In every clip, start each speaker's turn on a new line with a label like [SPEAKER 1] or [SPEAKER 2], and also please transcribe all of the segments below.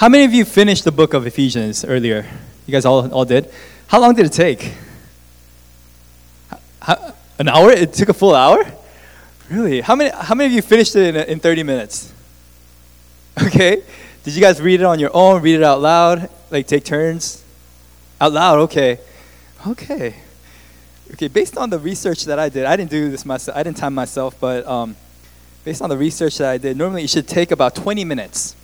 [SPEAKER 1] how many of you finished the book of Ephesians earlier? You guys all, all did? How long did it take? How, an hour? It took a full hour? Really? How many, how many of you finished it in, in 30 minutes? Okay. Did you guys read it on your own? Read it out loud? Like take turns? Out loud, okay. Okay. Okay, based on the research that I did, I didn't do this myself, I didn't time myself, but um, based on the research that I did, normally it should take about 20 minutes.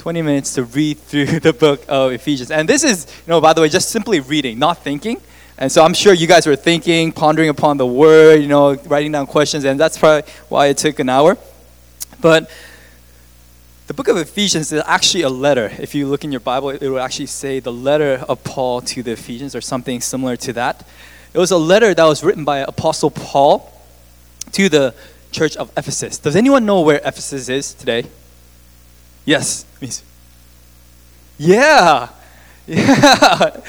[SPEAKER 1] 20 minutes to read through the book of Ephesians. And this is, you know, by the way, just simply reading, not thinking. And so I'm sure you guys were thinking, pondering upon the word, you know, writing down questions, and that's probably why it took an hour. But the book of Ephesians is actually a letter. If you look in your Bible, it will actually say the letter of Paul to the Ephesians or something similar to that. It was a letter that was written by Apostle Paul to the church of Ephesus. Does anyone know where Ephesus is today? Yes. Miss. Yeah. Yeah.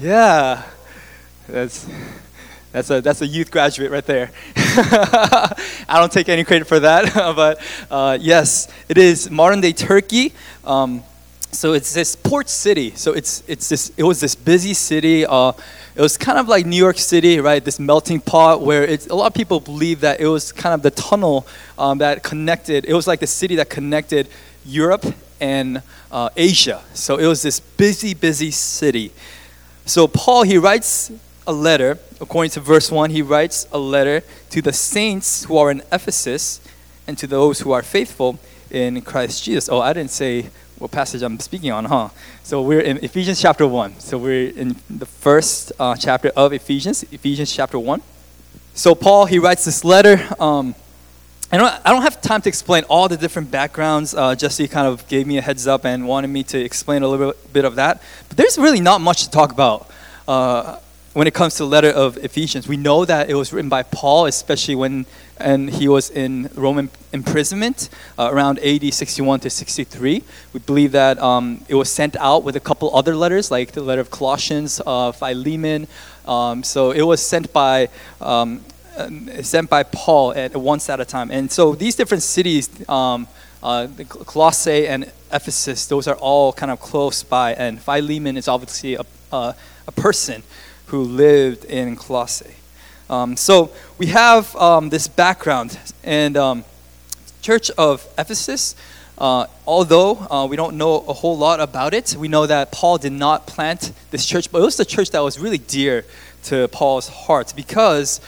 [SPEAKER 1] Yeah. That's that's a that's a youth graduate right there. I don't take any credit for that, but uh, yes, it is modern day Turkey. Um, so it's this port city. So it's it's this it was this busy city. Uh, it was kind of like New York City, right? This melting pot where it's a lot of people believe that it was kind of the tunnel um, that connected. It was like the city that connected Europe and uh, Asia. So it was this busy, busy city. So Paul he writes a letter. According to verse one, he writes a letter to the saints who are in Ephesus and to those who are faithful in Christ Jesus. Oh, I didn't say what passage I'm speaking on, huh? So we're in Ephesians chapter 1. So we're in the first uh, chapter of Ephesians, Ephesians chapter 1. So Paul, he writes this letter. Um, I, don't, I don't have time to explain all the different backgrounds. Uh, Jesse kind of gave me a heads up and wanted me to explain a little bit of that. But there's really not much to talk about. Uh, when it comes to the letter of Ephesians. We know that it was written by Paul, especially when and he was in Roman imprisonment uh, around AD 61 to 63. We believe that um, it was sent out with a couple other letters, like the letter of Colossians, uh, Philemon. Um, so it was sent by um, sent by Paul at once at a time. And so these different cities, um, uh, Colossae and Ephesus, those are all kind of close by. And Philemon is obviously a, a, a person who lived in Colossae. Um, so we have um, this background, and um, Church of Ephesus. Uh, although uh, we don't know a whole lot about it, we know that Paul did not plant this church, but it was the church that was really dear to Paul's heart because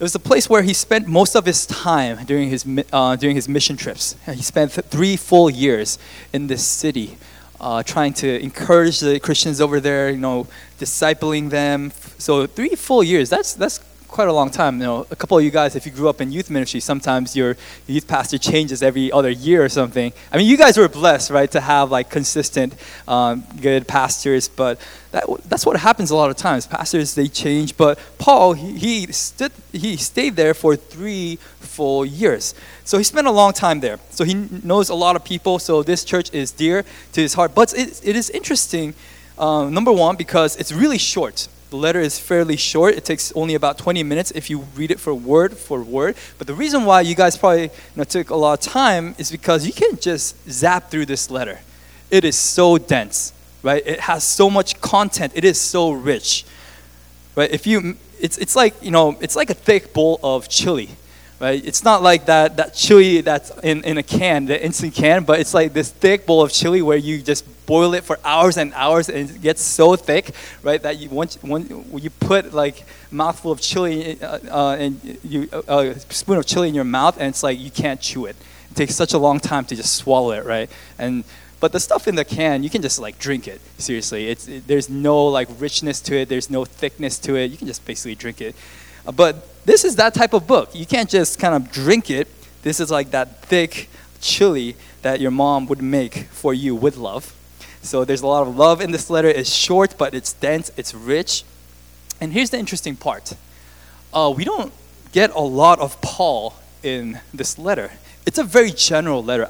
[SPEAKER 1] it was the place where he spent most of his time during his, uh, during his mission trips. He spent th- three full years in this city uh, trying to encourage the Christians over there, you know, discipling them. So three full years, that's, that's quite a long time. You know, a couple of you guys, if you grew up in youth ministry, sometimes your youth pastor changes every other year or something. I mean, you guys were blessed, right, to have like consistent, um, good pastors. But that, that's what happens a lot of times. Pastors they change, but Paul he, he stood he stayed there for three full years. So he spent a long time there. So he knows a lot of people. So this church is dear to his heart. But it, it is interesting. Um, number one, because it's really short. The letter is fairly short. It takes only about 20 minutes if you read it for word for word. But the reason why you guys probably you know, took a lot of time is because you can't just zap through this letter. It is so dense, right? It has so much content. It is so rich, right? If you, it's, it's like you know, it's like a thick bowl of chili right? It's not like that, that chili that's in, in a can, the instant can, but it's like this thick bowl of chili where you just boil it for hours and hours and it gets so thick, right, that you once when you put like mouthful of chili uh, uh, and you uh, a spoon of chili in your mouth and it's like you can't chew it. It takes such a long time to just swallow it, right? And but the stuff in the can, you can just like drink it. Seriously, it's it, there's no like richness to it. There's no thickness to it. You can just basically drink it. Uh, but this is that type of book. You can't just kind of drink it. This is like that thick chili that your mom would make for you with love. So there's a lot of love in this letter. It's short, but it's dense, it's rich. And here's the interesting part uh, we don't get a lot of Paul in this letter. It's a very general letter.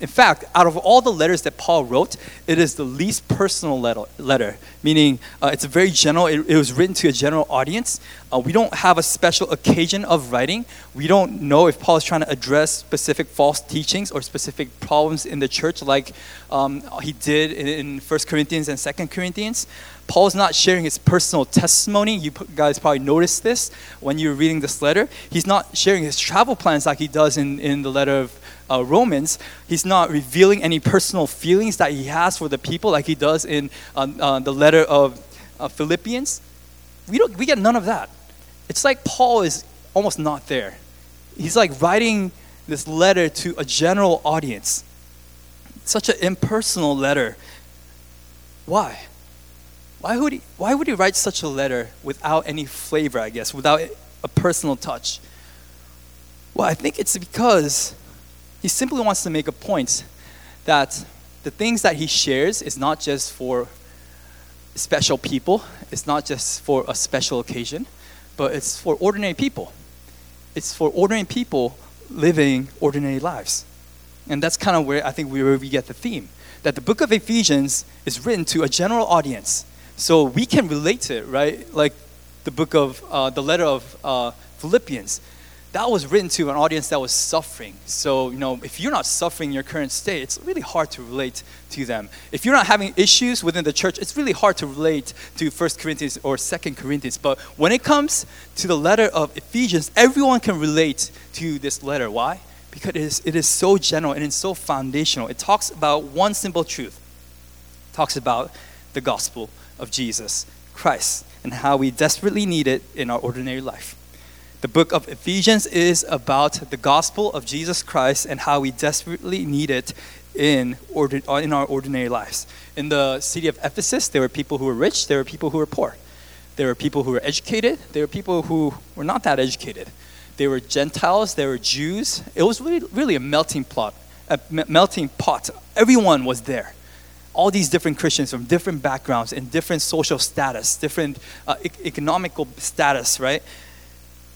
[SPEAKER 1] In fact, out of all the letters that Paul wrote, it is the least personal letter, letter meaning uh, it's very general. It, it, was written to a general audience. Uh, we don't have a special occasion of writing. We don't know if Paul is trying to address specific false teachings or specific problems in the church, like um, he did in, in 1 Corinthians and 2 Corinthians. Paul's not sharing his personal testimony. You guys probably noticed this when you're reading this letter. He's not sharing his travel plans like he does in, in the letter of uh, Romans. He's not revealing any personal feelings that he has for the people like he does in uh, uh, the letter of uh, Philippians. We, don't, we get none of that it's like Paul is almost not there. He's like writing this letter to a general audience. Such an impersonal letter. Why? Why would, he, why would he write such a letter without any flavor, I guess, without a personal touch? Well, I think it's because he simply wants to make a point that the things that he shares is not just for special people, it's not just for a special occasion, but it's for ordinary people. It's for ordinary people living ordinary lives. And that's kind of where I think where we get the theme that the book of Ephesians is written to a general audience. So we can relate to it, right? Like the book of, uh, the letter of uh, Philippians that was written to an audience that was suffering. So, you know, if you're not suffering in your current state, it's really hard to relate to them. If you're not having issues within the church, it's really hard to relate to 1 Corinthians or 2 Corinthians. But when it comes to the letter of Ephesians, everyone can relate to this letter. Why? Because it is, it is so general and it's so foundational. It talks about one simple truth. It talks about the gospel of Jesus Christ and how we desperately need it in our ordinary life. The book of Ephesians is about the gospel of Jesus Christ and how we desperately need it in, ordi- uh, in our ordinary lives. In the city of Ephesus, there were people who were rich, there were people who were poor. There were people who were educated, there were people who were not that educated. There were Gentiles, there were Jews. It was really, really a melting pot. A melting pot. Everyone was there all these different Christians from different backgrounds and different social status, different uh, e- economical status, right?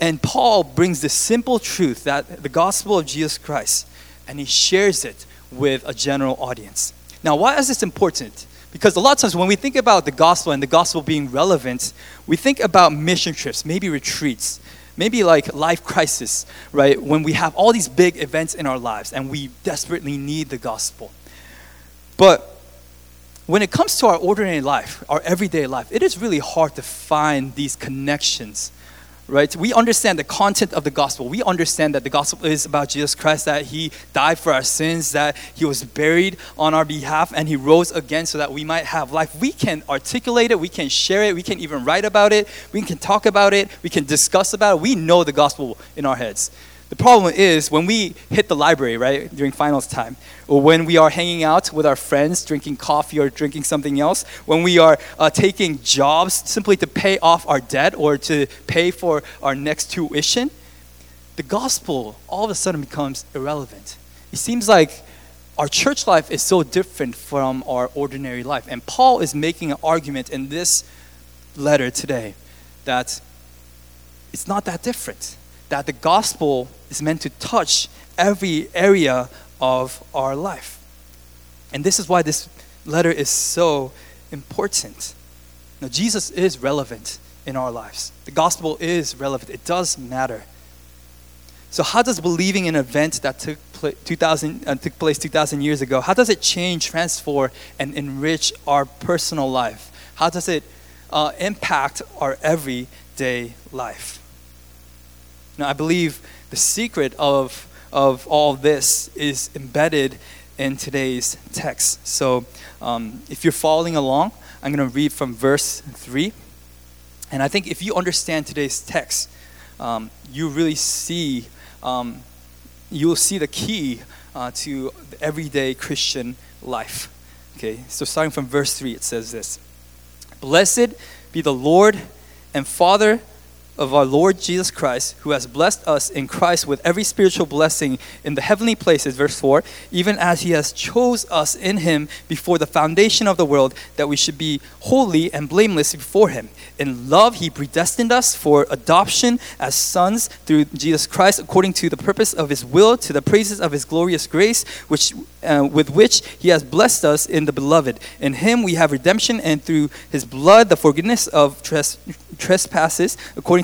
[SPEAKER 1] And Paul brings the simple truth that the gospel of Jesus Christ, and he shares it with a general audience. Now, why is this important? Because a lot of times when we think about the gospel and the gospel being relevant, we think about mission trips, maybe retreats, maybe like life crisis, right? When we have all these big events in our lives and we desperately need the gospel. But when it comes to our ordinary life, our everyday life, it is really hard to find these connections right? We understand the content of the gospel. We understand that the gospel is about Jesus Christ, that he died for our sins, that he was buried on our behalf, and he rose again so that we might have life. We can articulate it, we can share it, we can even write about it, we can talk about it, we can discuss about it. We know the gospel in our heads. The problem is when we hit the library, right, during finals time, or when we are hanging out with our friends, drinking coffee or drinking something else, when we are uh, taking jobs simply to pay off our debt or to pay for our next tuition, the gospel all of a sudden becomes irrelevant. It seems like our church life is so different from our ordinary life. And Paul is making an argument in this letter today that it's not that different that the gospel is meant to touch every area of our life. And this is why this letter is so important. Now, Jesus is relevant in our lives, the gospel is relevant, it does matter. So, how does believing in an event that took, pl- 2000, uh, took place 2,000 years ago, how does it change, transform, and enrich our personal life? How does it uh, impact our everyday life? Now, I believe the secret of, of all this is embedded in today's text. So, um, if you're following along, I'm going to read from verse 3. And I think if you understand today's text, um, you really see, um, you will see the key uh, to the everyday Christian life. Okay, so starting from verse 3, it says this Blessed be the Lord and Father of our Lord Jesus Christ, who has blessed us in Christ with every spiritual blessing in the heavenly places, verse 4, even as he has chose us in him before the foundation of the world, that we should be holy and blameless before him. In love, he predestined us for adoption as sons through Jesus Christ, according to the purpose of his will, to the praises of his glorious grace, which, uh, with which he has blessed us in the beloved. In him we have redemption, and through his blood, the forgiveness of tres- trespasses, according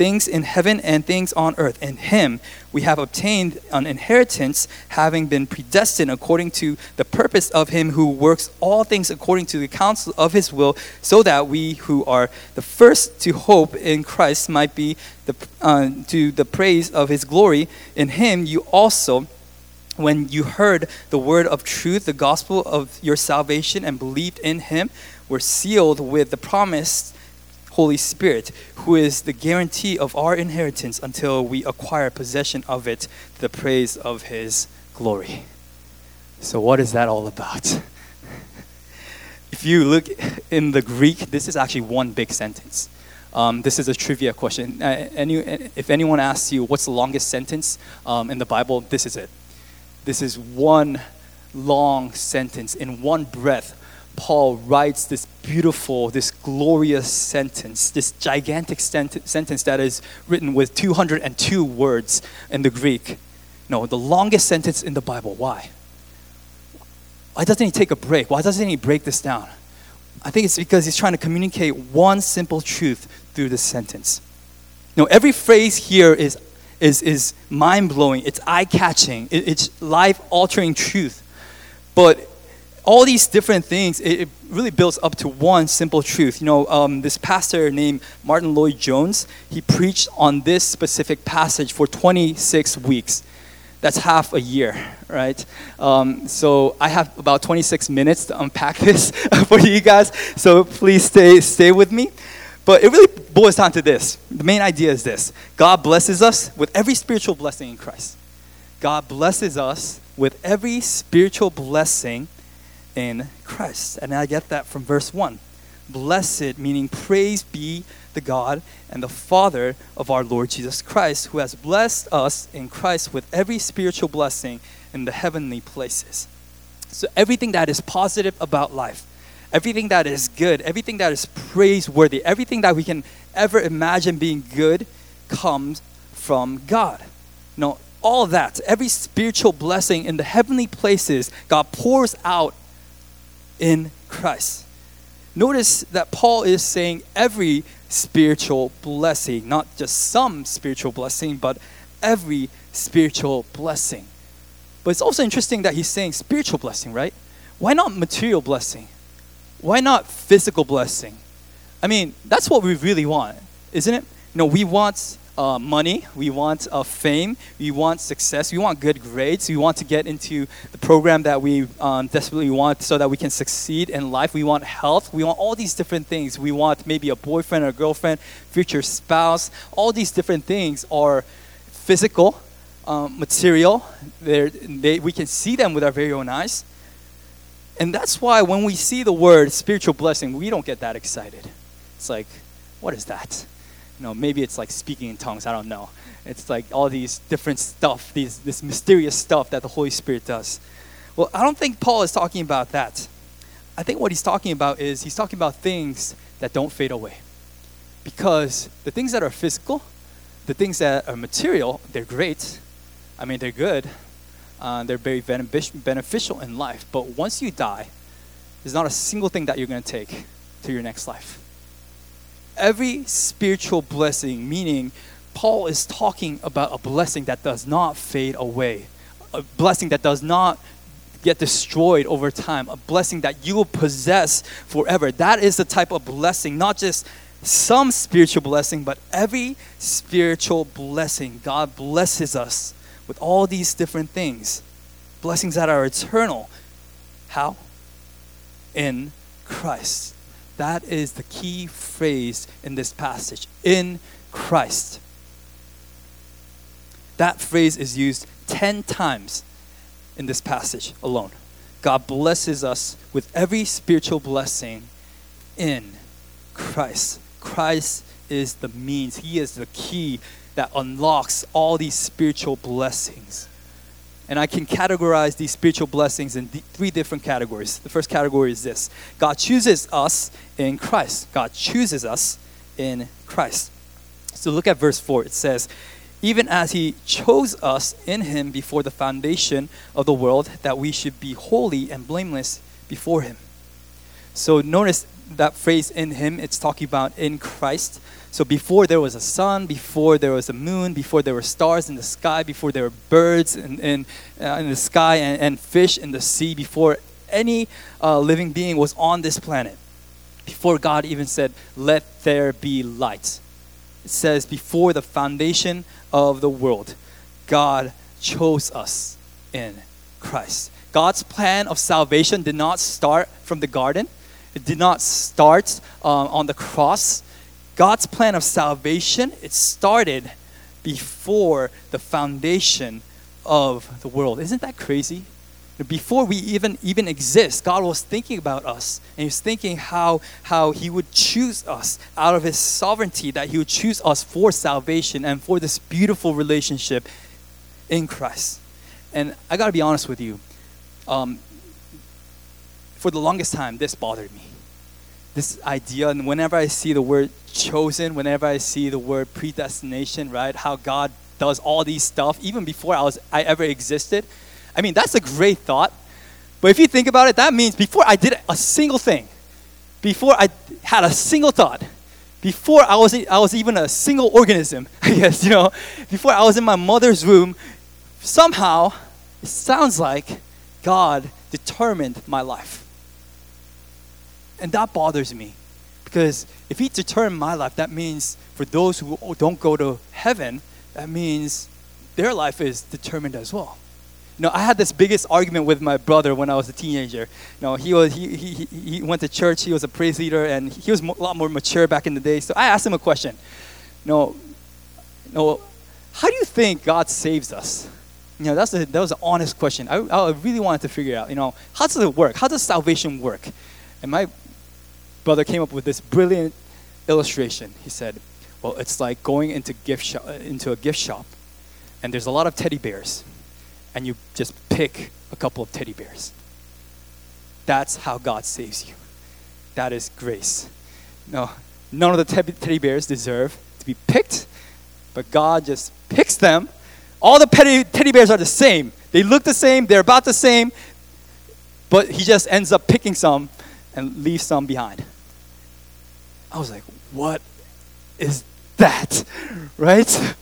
[SPEAKER 1] things in heaven and things on earth. In him we have obtained an inheritance, having been predestined according to the purpose of him who works all things according to the counsel of his will, so that we who are the first to hope in Christ might be the, uh, to the praise of his glory. In him you also when you heard the word of truth, the gospel of your salvation, and believed in him, were sealed with the promise Holy Spirit, who is the guarantee of our inheritance until we acquire possession of it the praise of His glory. So, what is that all about? if you look in the Greek, this is actually one big sentence. Um, this is a trivia question. Uh, any, if anyone asks you what's the longest sentence um, in the Bible, this is it. This is one long sentence in one breath Paul writes this beautiful, this glorious sentence, this gigantic sent- sentence that is written with 202 words in the Greek. No, the longest sentence in the Bible. Why? Why doesn't he take a break? Why doesn't he break this down? I think it's because he's trying to communicate one simple truth through this sentence. Know, every phrase here is, is, is mind blowing, it's eye catching, it, it's life altering truth. But all these different things, it, it, really builds up to one simple truth. You know, um, this pastor named Martyn Lloyd-Jones, he preached on this specific passage for 26 weeks. That's half a year, right? Um, so I have about 26 minutes to unpack this for you guys. So please stay, stay with me. But it really boils down to this. The main idea is this God blesses us with every spiritual blessing in Christ. God blesses us with every spiritual blessing in Christ. And I get that from verse 1. Blessed, meaning praise be the God and the Father of our Lord Jesus Christ, who has blessed us in Christ with every spiritual blessing in the heavenly places. So, everything that is positive about life, everything that is good, everything that is praiseworthy, everything that we can ever imagine being good comes from God. No, all that, every spiritual blessing in the heavenly places, God pours out in Christ. Notice that Paul is saying every spiritual blessing, not just some spiritual blessing, but every spiritual blessing. But it's also interesting that he's saying spiritual blessing, right? Why not material blessing? Why not physical blessing? I mean, that's what we really want, isn't it? You know, we want uh, money, we want uh, fame, we want success, we want good grades, we want to get into the program that we um, desperately want so that we can succeed in life. We want health, we want all these different things. We want maybe a boyfriend or a girlfriend, future spouse. All these different things are physical, um, material. They're, we can see them with our very own eyes. And that's why when we see the word spiritual blessing, we don't get that excited. It's like, what is that? You know, maybe it's like speaking in tongues, I don't know. It's like all these different stuff, these, this mysterious stuff that the Holy Spirit does. Well, I don't think Paul is talking about that. I think what he's talking about is he's talking about things that don't fade away. Because the things that are physical, the things that are material, they're great. I mean, they're good. Uh, they're very beneficial in life. But once you die, there's not a single thing that you're going to take to your next life every spiritual blessing, meaning Paul is talking about a blessing that does not fade away, a blessing that does not get destroyed over time, a blessing that you will possess forever. That is the type of blessing, not just some spiritual blessing, but every spiritual blessing. God blesses us with all these different things, blessings that are eternal. How? In Christ. That is the key phrase in this passage in Christ. That phrase is used 10 times in this passage alone. God blesses us with every spiritual blessing in Christ. Christ is the means, He is the key that unlocks all these spiritual blessings. And I can categorize these spiritual blessings in three different categories. The first category is this God chooses us in Christ. God chooses us in Christ. So look at verse 4. It says, even as he chose us in him before the foundation of the world, that we should be holy and blameless before him. So notice that phrase in him, it's talking about in Christ. So before there was a sun, before there was a moon, before there were stars in the sky, before there were birds in, in, uh, in the sky and, and fish in the sea, before any uh, living being was on this planet, before God even said, Let there be light. It says, Before the foundation of the world, God chose us in Christ. God's plan of salvation did not start from the garden, it did not start um, on the cross. God's plan of salvation, it started before the foundation of the world. Isn't that crazy? Before we even even exist, God was thinking about us, and He was thinking how how He would choose us out of His sovereignty, that He would choose us for salvation and for this beautiful relationship in Christ. And I got to be honest with you, um, for the longest time, this bothered me. This idea, and whenever I see the word chosen, whenever I see the word predestination, right, how God does all these stuff, even before I was I ever existed I mean, that's a great thought. But if you think about it, that means before I did a single thing, before I had a single thought, before I was, I was even a single organism, I guess, you know, before I was in my mother's womb, somehow it sounds like God determined my life. And that bothers me because if He determined my life, that means for those who don't go to heaven, that means their life is determined as well. You know, I had this biggest argument with my brother when I was a teenager. You know, he, was, he, he, he went to church, he was a praise leader, and he was a lot more mature back in the day. So I asked him a question. You know, you know how do you think God saves us? You know, that's a, that was an honest question. I, I really wanted to figure out, you know, how does it work? How does salvation work? And my brother came up with this brilliant illustration. He said, well, it's like going into, gift shop, into a gift shop, and there's a lot of teddy bears and you just pick a couple of teddy bears. That's how God saves you. That is grace. No, none of the teddy bears deserve to be picked, but God just picks them. All the teddy bears are the same. They look the same, they're about the same, but He just ends up picking some and leaves some behind. I was like, what is that? Right?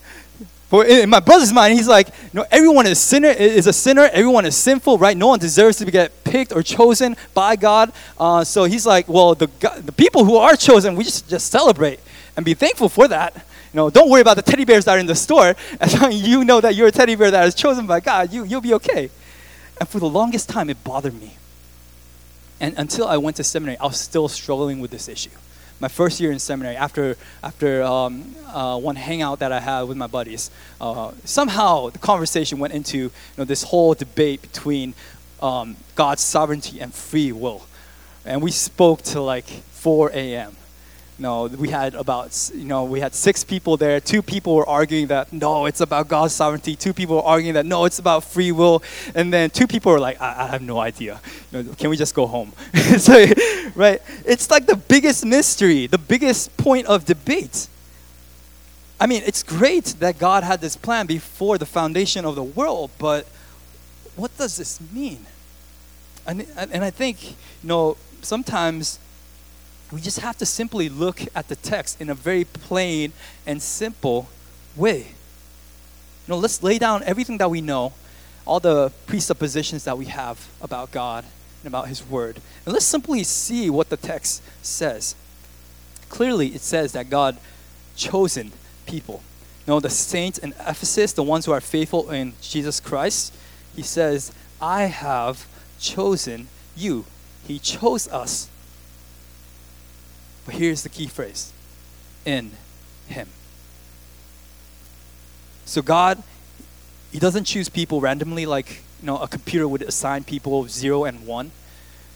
[SPEAKER 1] For in my brother's mind, he's like, no, everyone is sinner is a sinner. Everyone is sinful, right? No one deserves to get picked or chosen by God. Uh, so he's like, well, the the people who are chosen, we just just celebrate and be thankful for that. You know, don't worry about the teddy bears that are in the store. As long as you know that you're a teddy bear that is chosen by God, you you'll be okay. And for the longest time, it bothered me. And until I went to seminary, I was still struggling with this issue my first year in seminary, after after um, uh, one hangout that I had with my buddies, uh, somehow the conversation went into you know, this whole debate between um, God's sovereignty and free will, and we spoke till like 4 a.m. No, we had about, you know, we had six people there. Two people were arguing that, no, it's about God's sovereignty. Two people were arguing that, no, it's about free will. And then two people were like, I, I have no idea. You know, can we just go home? so, right? It's like the biggest mystery, the biggest point of debate. I mean, it's great that God had this plan before the foundation of the world, but what does this mean? And, and I think, you know, sometimes we just have to simply look at the text in a very plain and simple way. You know, let's lay down everything that we know, all the presuppositions that we have about God and about His Word, and let's simply see what the text says. Clearly, it says that God chosen people. You know, the saints in Ephesus, the ones who are faithful in Jesus Christ, He says, I have chosen you. He chose us but here's the key phrase in Him. So God, He doesn't choose people randomly like you know a computer would assign people zero and one.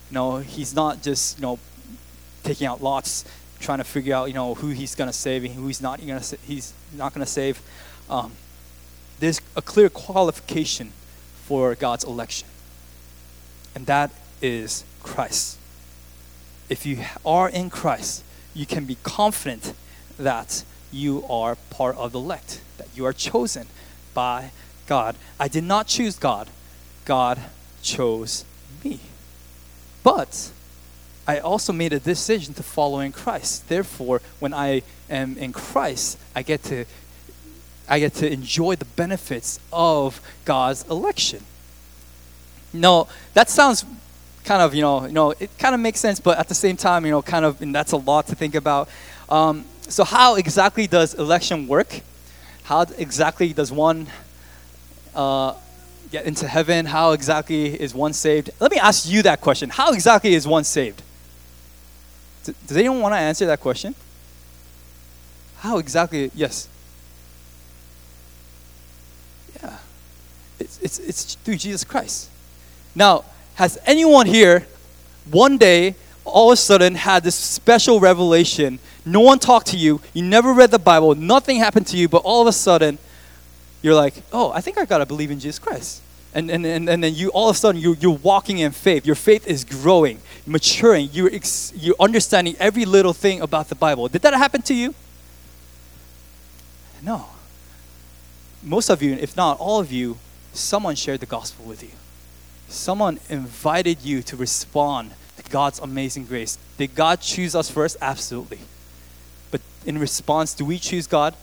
[SPEAKER 1] No, He's not just you know taking out lots, trying to figure out you know who He's gonna save and who He's not gonna He's not gonna save. Um, there's a clear qualification for God's election, and that is Christ if you are in Christ, you can be confident that you are part of the elect, that You are chosen by God. I did not choose God, God chose me. But I also made a decision to follow in Christ. Therefore, when I am in Christ, I get to I get to enjoy the benefits of God's election. No, that sounds kind of, you know, you know, it kind of makes sense, but at the same time, you know, kind of, and that's a lot to think about. Um, so, how exactly does election work? How exactly does one uh, get into heaven? How exactly is one saved? Let me ask you that question. How exactly is one saved? does anyone want to answer that question? How exactly? Yes. Yeah. It's, it's, it's through Jesus Christ. Now, has anyone here one day all of a sudden had this special revelation? No one talked to you, you never read the Bible, nothing happened to you, but all of a sudden you're like, oh, I think I gotta believe in Jesus Christ. And, and, and, and then you all of a sudden you, you're walking in faith. Your faith is growing, maturing. You're, ex, you're understanding every little thing about the Bible. Did that happen to you? No. Most of you, if not all of you, someone shared the gospel with you. Someone invited you to respond to God's amazing grace. Did God choose us first? Absolutely. But in response, do we choose God?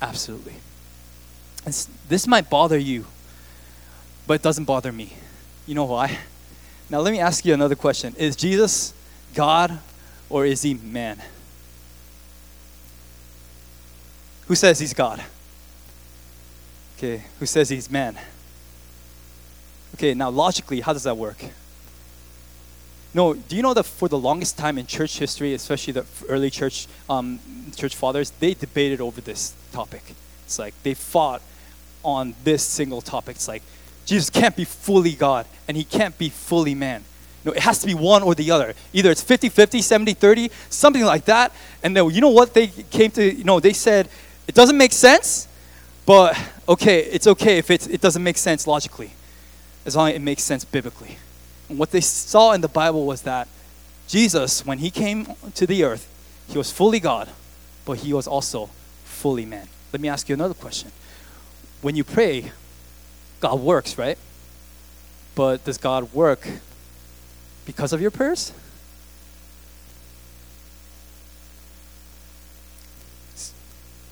[SPEAKER 1] Absolutely. This might bother you, but it doesn't bother me. You know why? Now, let me ask you another question Is Jesus God or is he man? Who says he's God? Okay, who says he's man? Okay, now logically, how does that work? No, do you know that for the longest time in church history, especially the early church um, church fathers, they debated over this topic. It's like they fought on this single topic. It's like Jesus can't be fully God and he can't be fully man. No, it has to be one or the other. Either it's 50 50, 70 30, something like that. And then, you know what they came to? You know, they said, it doesn't make sense, but okay, it's okay if it, it doesn't make sense logically as long as it makes sense biblically. And what they saw in the Bible was that Jesus, when he came to the earth, he was fully God, but he was also fully man. Let me ask you another question. When you pray, God works, right? But does God work because of your prayers?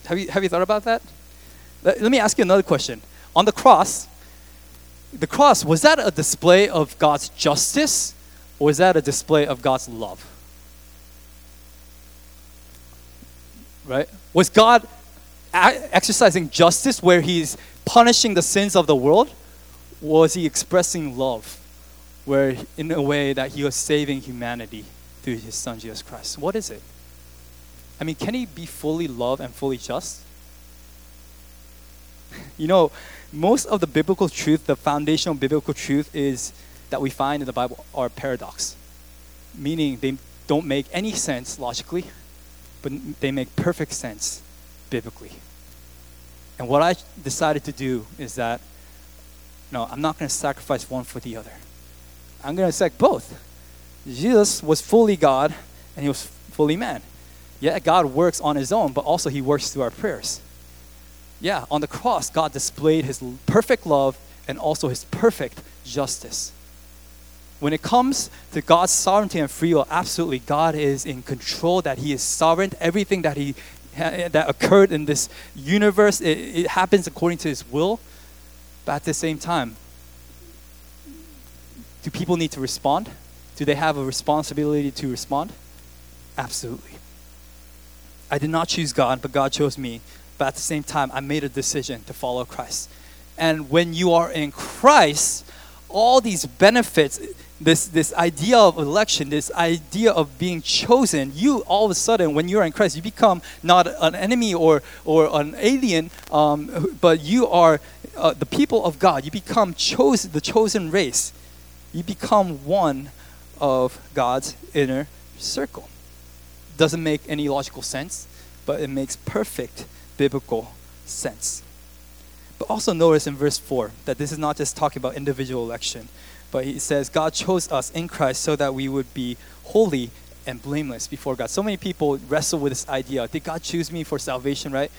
[SPEAKER 1] Have you, have you thought about that? Let, let me ask you another question. On the cross, the cross, was that a display of God's justice or was that a display of God's love? Right? Was God exercising justice where he's punishing the sins of the world? Or was he expressing love where in a way that he was saving humanity through his son Jesus Christ? What is it? I mean, can he be fully love and fully just? You know, most of the biblical truth, the foundational biblical truth is that we find in the Bible are paradox, meaning they don't make any sense logically, but they make perfect sense biblically. And what I decided to do is that, no, I'm not going to sacrifice one for the other. I'm going to sacrifice both. Jesus was fully God and he was fully man. Yet God works on his own, but also he works through our prayers yeah, on the cross, God displayed his perfect love and also his perfect justice. When it comes to God's sovereignty and free will, absolutely, God is in control, that he is sovereign. Everything that he that occurred in this universe, it, it happens according to his will. But at the same time, do people need to respond? Do they have a responsibility to respond? Absolutely. I did not choose God, but God chose me but at the same time, I made a decision to follow Christ. And when you are in Christ, all these benefits, this, this idea of election, this idea of being chosen, you all of a sudden, when you're in Christ, you become not an enemy or, or an alien, um, but you are uh, the people of God. You become chosen, the chosen race. You become one of God's inner circle. Doesn't make any logical sense, but it makes perfect biblical sense. But also notice in verse 4 that this is not just talking about individual election, but he says, God chose us in Christ so that we would be holy and blameless before God. So many people wrestle with this idea Did God choose me for salvation, right?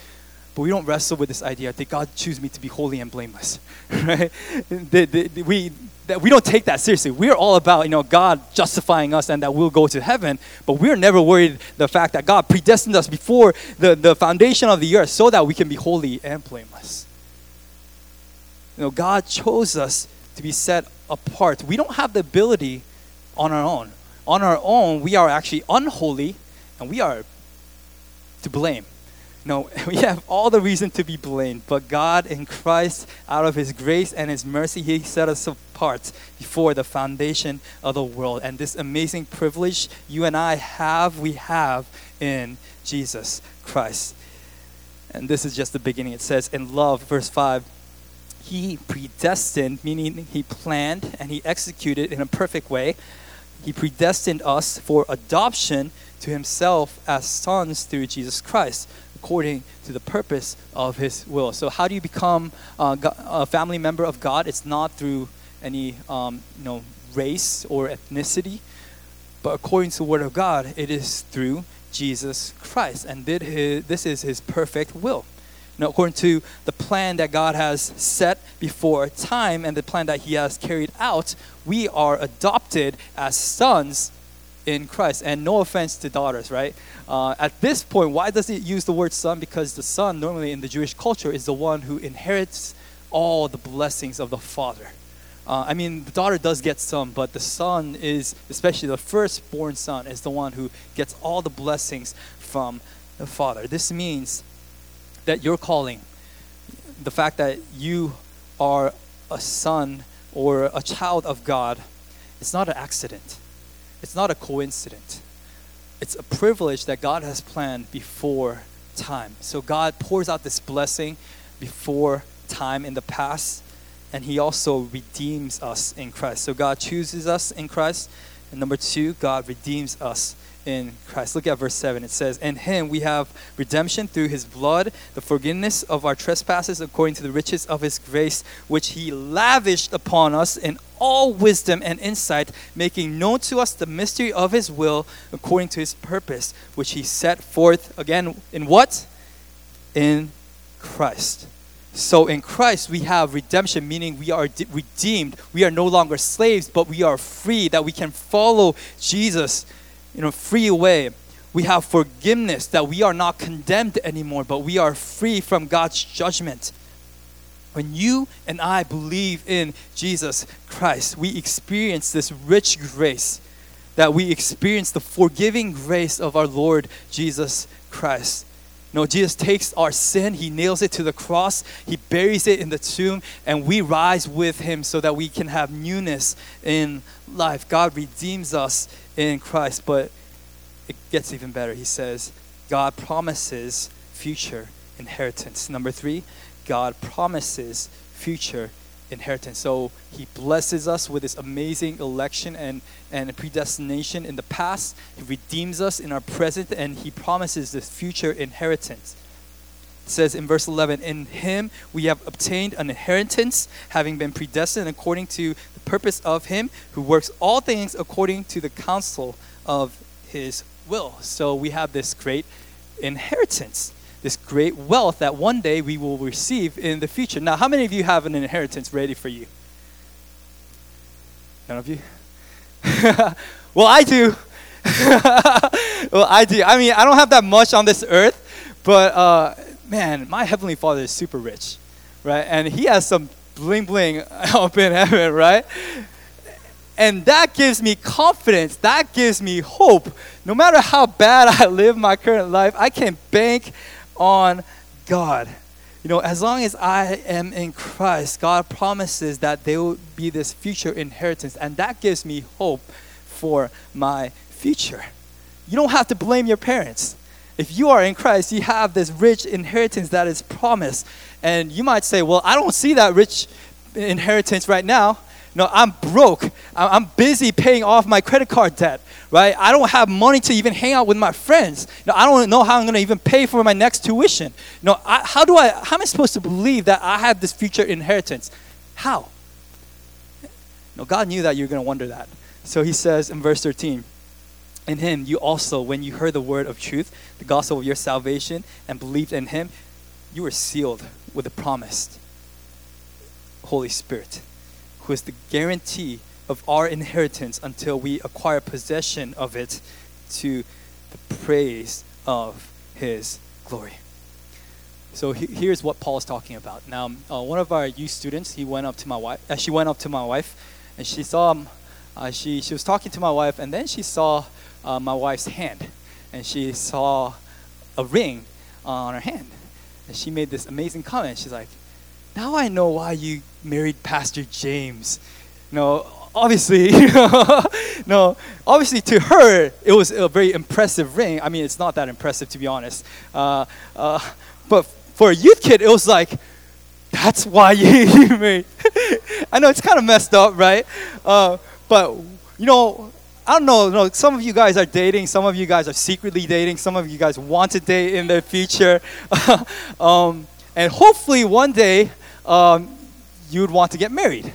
[SPEAKER 1] But we don't wrestle with this idea that God choose me to be holy and blameless? right? The, the, the, we, that we don't take that seriously. We're all about, you know, God justifying us and that we'll go to heaven, but we're never worried the fact that God predestined us before the, the foundation of the earth so that we can be holy and blameless. You know, God chose us to be set apart. We don't have the ability on our own. On our own, we are actually unholy and we are to blame. No, we have all the reason to be blamed, but God in Christ, out of His grace and His mercy, He set us apart before the foundation of the world. And this amazing privilege you and I have, we have in Jesus Christ. And this is just the beginning. It says in love, verse 5, He predestined, meaning He planned and He executed in a perfect way. He predestined us for adoption to Himself as sons through Jesus Christ according to the purpose of His will. So, how do you become uh, a family member of God? It's not through any um, you know race or ethnicity, but according to the Word of God, it is through Jesus Christ, and his, this is His perfect will. Now, according to the plan that God has set before time and the plan that He has carried out, we are adopted as sons in Christ. And no offense to daughters, right? Uh, at this point, why does it use the word son? Because the son, normally in the Jewish culture, is the one who inherits all the blessings of the father. Uh, I mean, the daughter does get some, but the son is, especially the firstborn son, is the one who gets all the blessings from the father. This means that your calling, the fact that you are a son or a child of God, it's not an accident. It's not a coincidence. It's a privilege that God has planned before time. So God pours out this blessing before time in the past, and He also redeems us in Christ. So God chooses us in Christ. And number two, God redeems us in Christ. Look at verse 7. It says, In him we have redemption through his blood, the forgiveness of our trespasses according to the riches of his grace, which he lavished upon us in all wisdom and insight, making known to us the mystery of his will according to his purpose, which he set forth again in what? In Christ. So in Christ we have redemption, meaning we are de- redeemed. We are no longer slaves, but we are free, that we can follow Jesus in a free way. We have forgiveness, that we are not condemned anymore, but we are free from God's judgment. When you and I believe in Jesus Christ, we experience this rich grace, that we experience the forgiving grace of our Lord Jesus Christ. No, Jesus takes our sin, He nails it to the cross, He buries it in the tomb, and we rise with Him so that we can have newness in life. God redeems us in Christ, but it gets even better. He says, God promises future inheritance. Number three, God promises future inheritance. So he blesses us with this amazing election and, and predestination in the past. He redeems us in our present, and he promises this future inheritance. It says in verse 11, In him we have obtained an inheritance, having been predestined according to the purpose of him who works all things according to the counsel of his will. So we have this great inheritance this great wealth that one day we will receive in the future. Now, how many of you have an inheritance ready for you? None of you? well, I do. well, I do. I mean, I don't have that much on this earth, but uh, man, my Heavenly Father is super rich, right? And He has some bling bling up in heaven, right? And that gives me confidence. That gives me hope. No matter how bad I live my current life, I can bank on God. You know, as long as I am in Christ, God promises that there will be this future inheritance, and that gives me hope for my future. You don't have to blame your parents. If you are in Christ, you have this rich inheritance that is promised. And you might say, Well, I don't see that rich inheritance right now. No, I'm broke. I'm busy paying off my credit card debt, right? I don't have money to even hang out with my friends. No, I don't know how I'm going to even pay for my next tuition. No, I, how do I? How am I supposed to believe that I have this future inheritance? How? No, God knew that you're going to wonder that. So He says in verse 13. In him, you also, when you heard the word of truth, the gospel of your salvation, and believed in him, you were sealed with the promised Holy Spirit, who is the guarantee of our inheritance until we acquire possession of it to the praise of His glory. So he, here's what Paul is talking about. Now, uh, one of our youth students, he went up to my wife. Uh, she went up to my wife, and she saw. Um, uh, she she was talking to my wife, and then she saw uh, my wife's hand, and she saw a ring on her hand, and she made this amazing comment. She's like, "Now I know why you married Pastor James." You know, obviously, no, obviously to her it was a very impressive ring. I mean, it's not that impressive to be honest. Uh, uh, but for a youth kid, it was like, that's why you, married. I know it's kind of messed up, right? Uh, but you know, I don't know, know. Some of you guys are dating. Some of you guys are secretly dating. Some of you guys want to date in the future, um, and hopefully one day um, you would want to get married.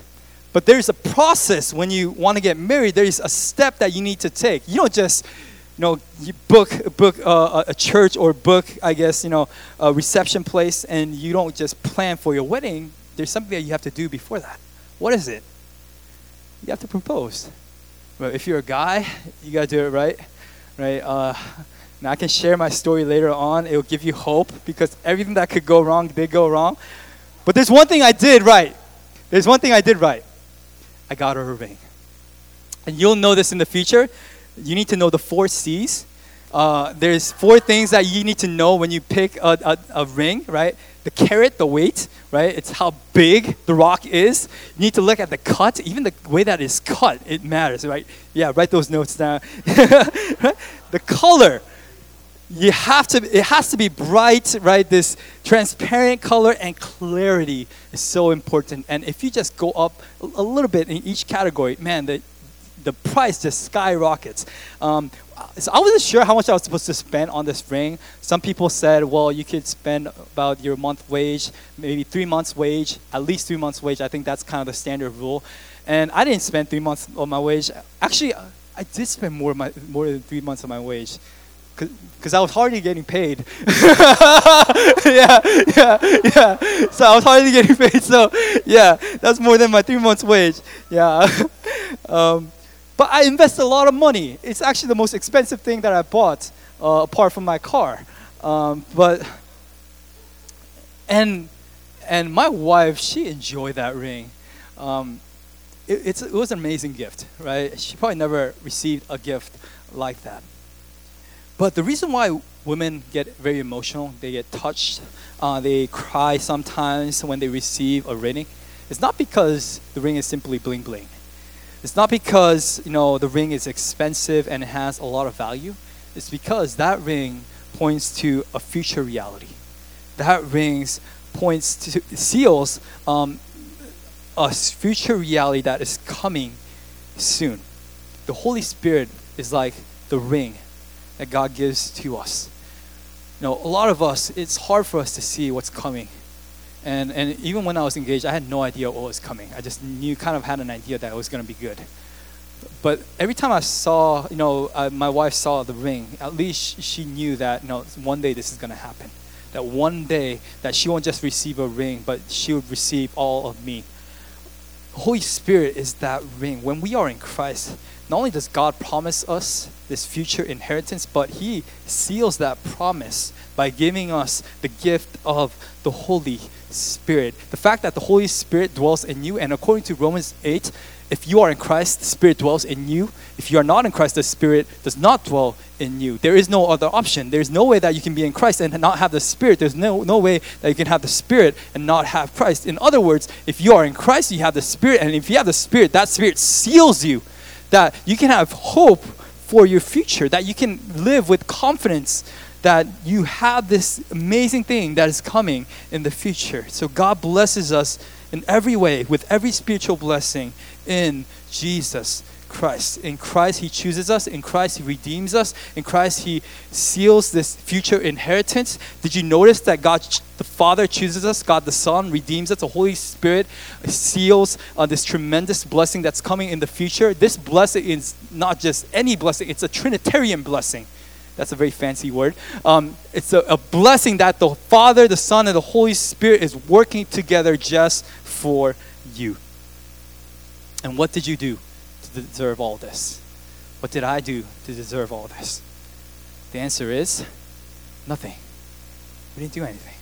[SPEAKER 1] But there's a process when you want to get married. There is a step that you need to take. You don't just you know, you book book uh, a church or book, I guess, you know, a reception place, and you don't just plan for your wedding. There's something that you have to do before that. What is it? You have to propose. But if you're a guy, you gotta do it right, right? Uh, now I can share my story later on. It will give you hope because everything that could go wrong did go wrong. But there's one thing I did right. There's one thing I did right. I got her a ring. And you'll know this in the future you need to know the four C's. Uh, there's four things that you need to know when you pick a, a, a, ring, right? The carat, the weight, right? It's how big the rock is. You need to look at the cut, even the way that it's cut, it matters, right? Yeah, write those notes down. the color, you have to, it has to be bright, right? This transparent color and clarity is so important. And if you just go up a little bit in each category, man, the, the price just skyrockets. Um, so I wasn't sure how much I was supposed to spend on this ring. Some people said, well, you could spend about your month wage, maybe three months wage, at least three months wage. I think that's kind of the standard rule. And I didn't spend three months of my wage. Actually, I did spend more, my, more than three months of my wage because I was hardly getting paid. yeah, yeah, yeah. So I was hardly getting paid. So yeah, that's more than my three months wage. Yeah. um, but I invest a lot of money. It's actually the most expensive thing that I bought, uh, apart from my car. Um, but and and my wife, she enjoyed that ring. Um, it, it was an amazing gift, right? She probably never received a gift like that. But the reason why women get very emotional, they get touched, uh, they cry sometimes when they receive a ring, it's not because the ring is simply bling bling. It's not because, you know, the ring is expensive and it has a lot of value. It's because that ring points to a future reality. That ring points to seals um, a future reality that is coming soon. The Holy Spirit is like the ring that God gives to us. You know, a lot of us, it's hard for us to see what's coming. And, and even when I was engaged, I had no idea what was coming. I just knew, kind of had an idea that it was going to be good. But every time I saw, you know, uh, my wife saw the ring, at least she knew that, you know, one day this is going to happen. That one day that she won't just receive a ring, but she would receive all of me. Holy Spirit is that ring. When we are in Christ, not only does God promise us this future inheritance, but He seals that promise by giving us the gift of the Holy Spirit. The fact that the Holy Spirit dwells in you, and according to Romans 8, if you are in Christ, the Spirit dwells in you. If you are not in Christ, the Spirit does not dwell in you. There is no other option. There's no way that you can be in Christ and not have the Spirit. There's no, no way that you can have the Spirit and not have Christ. In other words, if you are in Christ, you have the Spirit, and if you have the Spirit, that Spirit seals you. That you can have hope for your future, that you can live with confidence that you have this amazing thing that is coming in the future. So God blesses us in every way with every spiritual blessing in Jesus Christ. In Christ, He chooses us. In Christ, He redeems us. In Christ, He seals this future inheritance. Did you notice that God, the Father, chooses us? God, the Son, redeems us. The Holy Spirit seals uh, this tremendous blessing that's coming in the future. This blessing is not just any blessing, it's a Trinitarian blessing That's a very fancy word. Um, it's a, a blessing that the Father, the Son, and the Holy Spirit is working together just for you. And what did you do to deserve all this? What did I do to deserve all this? The answer is nothing. We didn't do anything.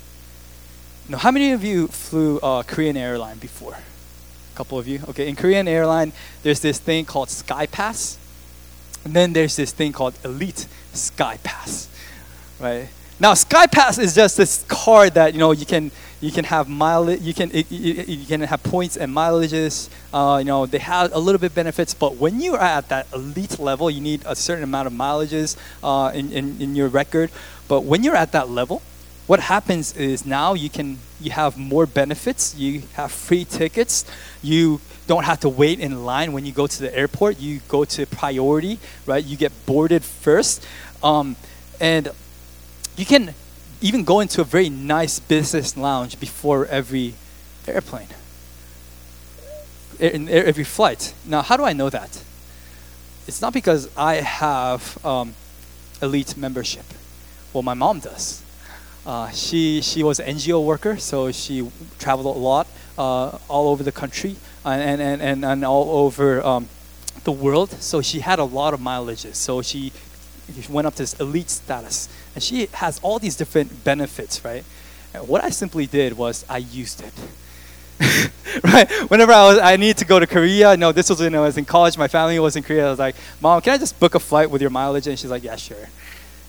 [SPEAKER 1] Now, how many of you flew uh, Korean airline before? A couple of you. Okay, in Korean airline, there's this thing called Sky Pass, and then there's this thing called Elite Sky Pass, right? Now, SkyPass is just this card that you know you can you can have mileage, you can you, you can have points and mileages. Uh, you know they have a little bit benefits, but when you are at that elite level, you need a certain amount of mileages uh, in, in in your record. But when you're at that level, what happens is now you can you have more benefits. You have free tickets. You don't have to wait in line when you go to the airport. You go to priority, right? You get boarded first, um, and you can even go into a very nice business lounge before every airplane, in every flight. Now, how do I know that? It's not because I have um, elite membership. Well, my mom does. Uh, she she was an NGO worker, so she traveled a lot uh, all over the country and and, and, and all over um, the world. So she had a lot of mileages. So she went up to this elite status, and she has all these different benefits, right? And what I simply did was I used it. right? Whenever I was, I needed to go to Korea. No, this was when I was in college. My family was in Korea. I was like, "Mom, can I just book a flight with your mileage?" And she's like, "Yeah, sure."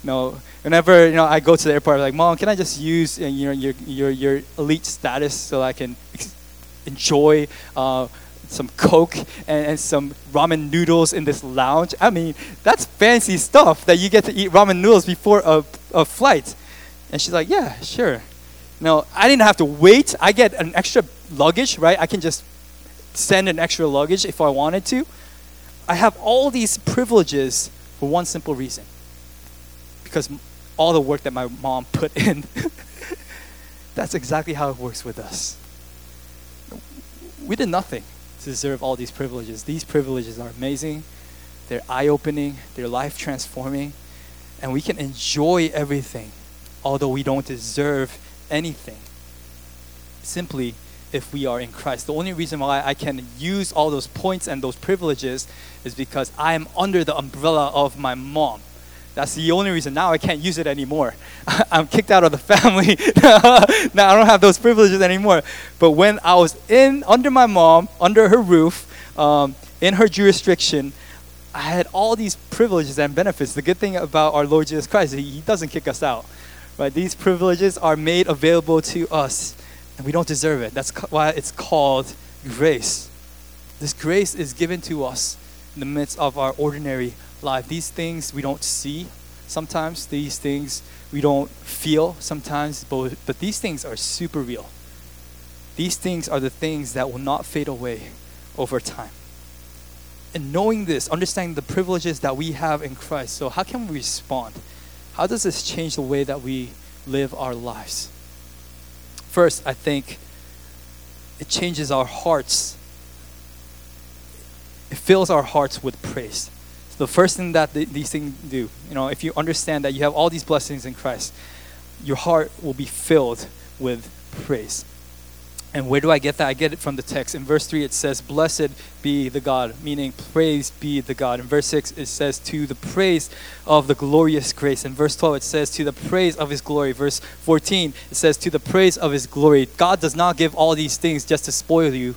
[SPEAKER 1] No, whenever you know I go to the airport, I'm like, "Mom, can I just use uh, your your your elite status so I can ex- enjoy?" Uh, some Coke and, and, some ramen noodles in this lounge. I mean, that's fancy stuff that you get to eat ramen noodles before a, a flight. And she's like, yeah, sure. No, I didn't have to wait. I get an extra luggage, right? I can just send an extra luggage if I wanted to. I have all these privileges for one simple reason because all the work that my mom put in. That's exactly how it works with us. We did nothing to deserve all these privileges. These privileges are amazing, they're eye opening, they're life transforming, and we can enjoy everything, although we don't deserve anything. Simply if we are in Christ. The only reason why I can use all those points and those privileges is because I am under the umbrella of my mom. That's the only reason. Now I can't use it anymore. I'm kicked out of the family. now I don't have those privileges anymore. But when I was in under my mom, under her roof, um, in her jurisdiction, I had all these privileges and benefits. The good thing about our Lord Jesus Christ, he, he doesn't kick us out. Right? These privileges are made available to us, and we don't deserve it. That's why it's called grace. This grace is given to us in the midst of our ordinary life. These things we don't see sometimes, these things we don't feel sometimes, but, but these things are super real. These things are the things that will not fade away over time. And knowing this, understanding the privileges that we have in Christ, so how can we respond? How does this change the way that we live our lives? First, I think it changes our hearts. It fills our hearts with praise the first thing that th- these things do, you know, if you understand that you have all these blessings in Christ, your heart will be filled with praise. And where do I get that? I get it from the text. In verse 3, it says, Blessed be the God, meaning praise be the God. In verse 6, it says, To the praise of the glorious grace. In verse 12, it says, To the praise of his glory. Verse 14, it says, To the praise of his glory. God does not give all these things just to spoil you,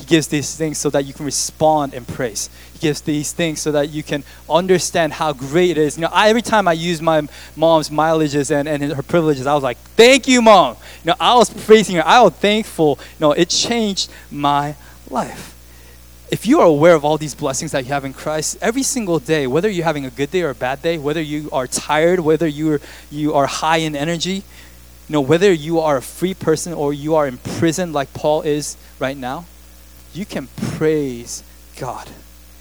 [SPEAKER 1] he gives these things so that you can respond in praise. He gives these things so that you can understand how great it is. You know, I, every time I use my mom's mileages and, and her privileges, I was like, thank you, mom. You know, I was praising her. I was thankful. You know, it changed my life. If you are aware of all these blessings that you have in Christ, every single day, whether you're having a good day or a bad day, whether you are tired, whether you're, you are high in energy, you know, whether you are a free person or you are in prison like Paul is right now, you can praise God.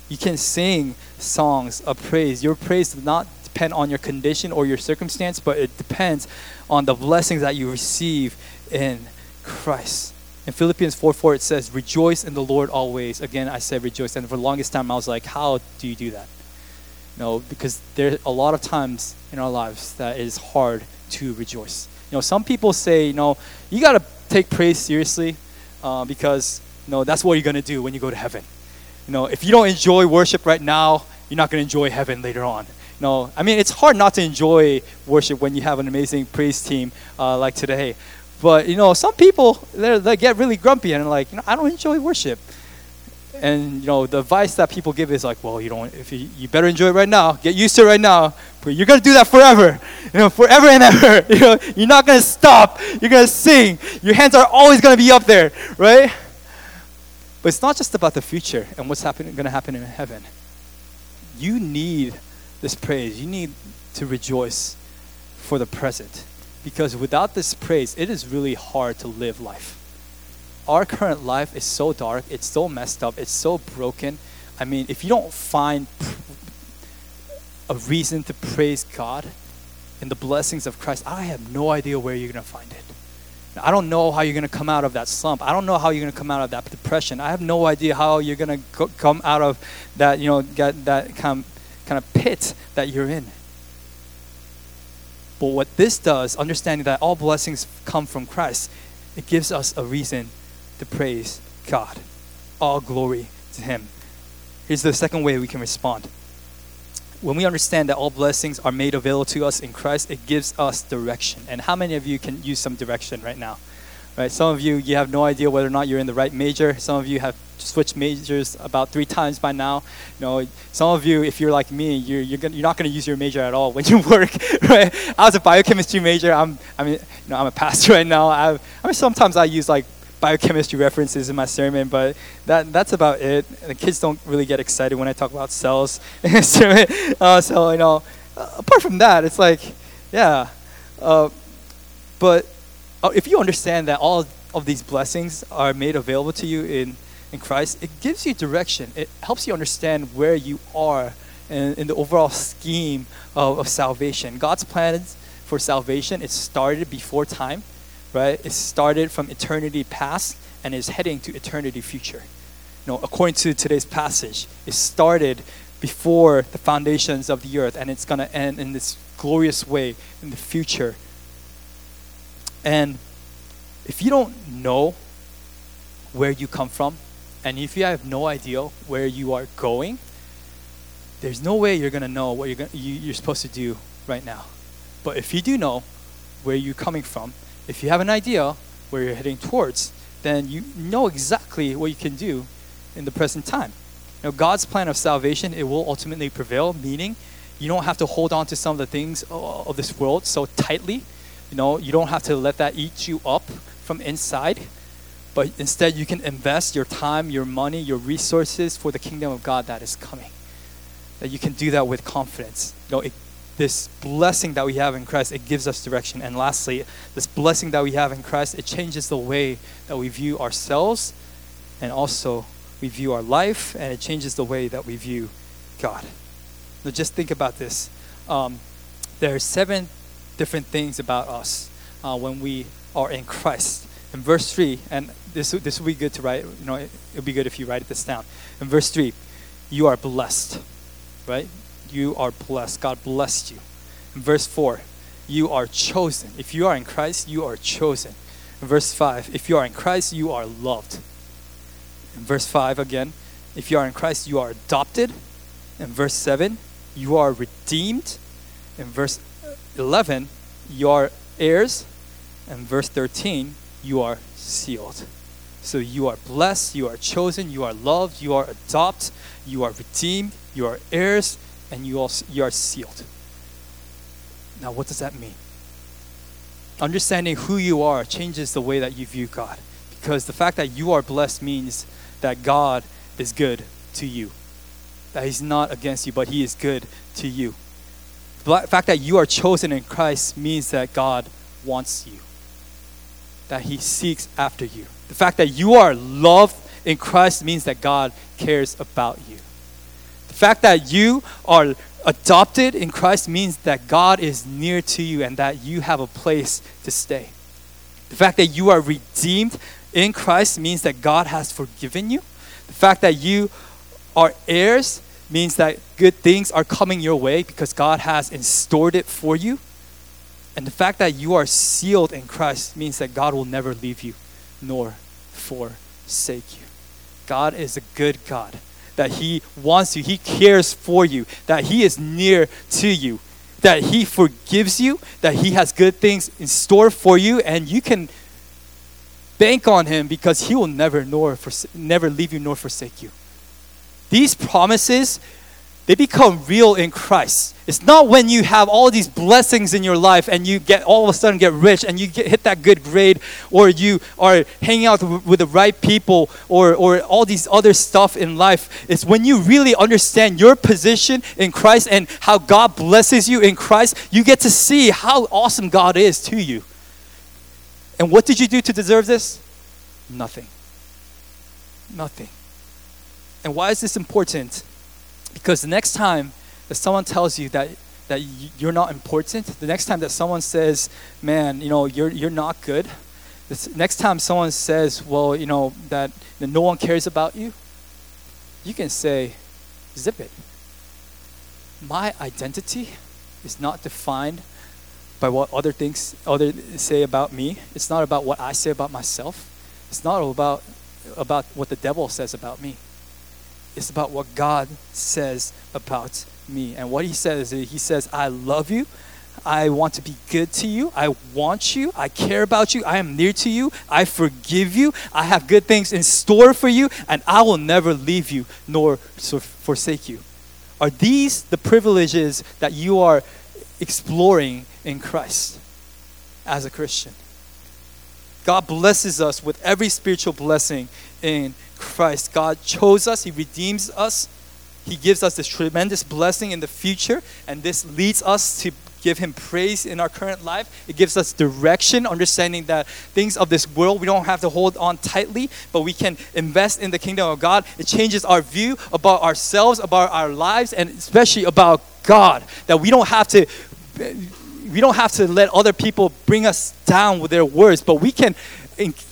[SPEAKER 1] You can sing songs of praise. Your praise does not depend on your condition or your circumstance, but it depends on the blessings that you receive in Christ. In Philippians 4 4, it says, Rejoice in the Lord always. Again, I said rejoice. And for the longest time, I was like, How do you do that? Know, because there are a lot of times in our lives that it is hard to rejoice. You know, some people say, you know, you got to take praise seriously uh, because, know, that's what you're going to do when you go to heaven. You know, if you don't enjoy worship right now, you're not going to enjoy heaven later on. Know, I mean, it's hard not to enjoy worship when you have an amazing praise team uh, like today. But you know, some people they get really grumpy and like, you know, I don't enjoy worship. And you know, the advice that people give is like, well, you don't. If you, you better enjoy it right now, get used to it right now. But you're gonna do that forever, you know, forever and ever. You know, you're not gonna stop. You're gonna sing. Your hands are always gonna be up there, right? But it's not just about the future and what's happening, gonna happen in heaven. You need this praise. You need to rejoice for the present. Because without this praise, it is really hard to live life. Our current life is so dark, it's so messed up, it's so broken. I mean, if you don't find a reason to praise God in the blessings of Christ, I have no idea where you're going to find it. I don't know how you're going to come out of that slump. I don't know how you're going to come out of that depression. I have no idea how you're going to come out of that, you know, get that kind of, kind of pit that you're in. But what this does, understanding that all blessings come from Christ, it gives us a reason to praise God. All glory to Him. Here's the second way we can respond. When we understand that all blessings are made available to us in Christ, it gives us direction. And how many of you can use some direction right now? Right? Some of you, you have no idea whether or not you're in the right major. Some of you have switched majors about three times by now. You know, some of you, if you're like me, you're, you're, gonna, you're not going to use your major at all when you work, right? I was a biochemistry major. I'm, I mean, you know, I'm a pastor right now. I, I mean, sometimes I use like biochemistry references in my sermon, but that that's about it. The kids don't really get excited when I talk about cells in a sermon. Uh, so you know, apart from that, it's like, yeah. Uh, but uh, if you understand that all of these blessings are made available to you in, in Christ, it gives you direction. It helps you understand where you are in, in the overall scheme of, of salvation. God's plans for salvation, it started before time, right? It started from eternity past and is heading to eternity future. You know, according to today's passage, it started before the foundations of the earth and it's going to end in this glorious way in the future and if you don't know where you come from, and if you have no idea where you are going, there's no way you're going to know what you're, gonna, you, you're supposed to do right now. But if you do know where you're coming from, if you have an idea where you're heading towards, then you know exactly what you can do in the present time. Know, God's plan of salvation, it will ultimately prevail, meaning you don't have to hold on to some of the things of this world so tightly you know, you don't have to let that eat you up from inside, but instead you can invest your time, your money, your resources for the kingdom of God that is coming. That you can do that with confidence. You know, it, this blessing that we have in Christ, it gives us direction. And lastly, this blessing that we have in Christ, it changes the way that we view ourselves and also we view our life, and it changes the way that we view God. Now, just think about this. Um, there are seven different things about us uh, when we are in Christ. In verse 3, and this, this will be good to write, you know, it would be good if you write this down. In verse 3, you are blessed, right? You are blessed. God blessed you. In verse 4, you are chosen. If you are in Christ, you are chosen. In verse 5, if you are in Christ, you are loved. In verse 5 again, if you are in Christ, you are adopted. In verse 7, you are redeemed. In verse 11, you are heirs. And verse 13, you are sealed. So you are blessed, you are chosen, you are loved, you are adopted, you are redeemed, you are heirs, and you, also, you are sealed. Now, what does that mean? Understanding who you are changes the way that you view God. Because the fact that you are blessed means that God is good to you. That He's not against you, but He is good to you. The fact that you are chosen in Christ means that God wants you, that He seeks after you. The fact that you are loved in Christ means that God cares about you. The fact that you are adopted in Christ means that God is near to you and that you have a place to stay. The fact that you are redeemed in Christ means that God has forgiven you. The fact that you are heirs means that good things are coming your way because God has stored it for you. And the fact that you are sealed in Christ means that God will never leave you nor forsake you. God is a good God, that He wants you, He cares for you, that He is near to you, that He forgives you, that He has good things in store for you, and you can bank on Him because He will never nor never leave you nor forsake you. These promises they become real in Christ. It's not when you have all these blessings in your life and you get all of a sudden get rich and you get, hit that good grade or you are hanging out with the right people or, or all these other stuff in life. It's when you really understand your position in Christ and how God blesses you in Christ, you get to see how awesome God is to you. And what did you do to deserve this? Nothing. Nothing. And why is this important? Because the next time that someone tells you that that you're not important, the next time that someone says, "Man, you know, you're you're not good," the next time someone says, "Well, you know, that, that no one cares about you," you can say, "Zip it." My identity is not defined by what other things other say about me. It's not about what I say about myself. It's not about about what the devil says about me. It's about what God says about me. And what he says is, he says, I love you. I want to be good to you. I want you. I care about you. I am near to you. I forgive you. I have good things in store for you, and I will never leave you nor forsake you. Are these the privileges that you are exploring in Christ as a Christian? God blesses us with every spiritual blessing in Christ. God chose us, He redeems us, He gives us this tremendous blessing in the future, and this leads us to give Him praise in our current life. It gives us direction, understanding that things of this world we don't have to hold on tightly, but we can invest in the kingdom of God. It changes our view about ourselves, about our lives, and especially about God. That we don't have to we don't have to let other people bring us down with their words, but we can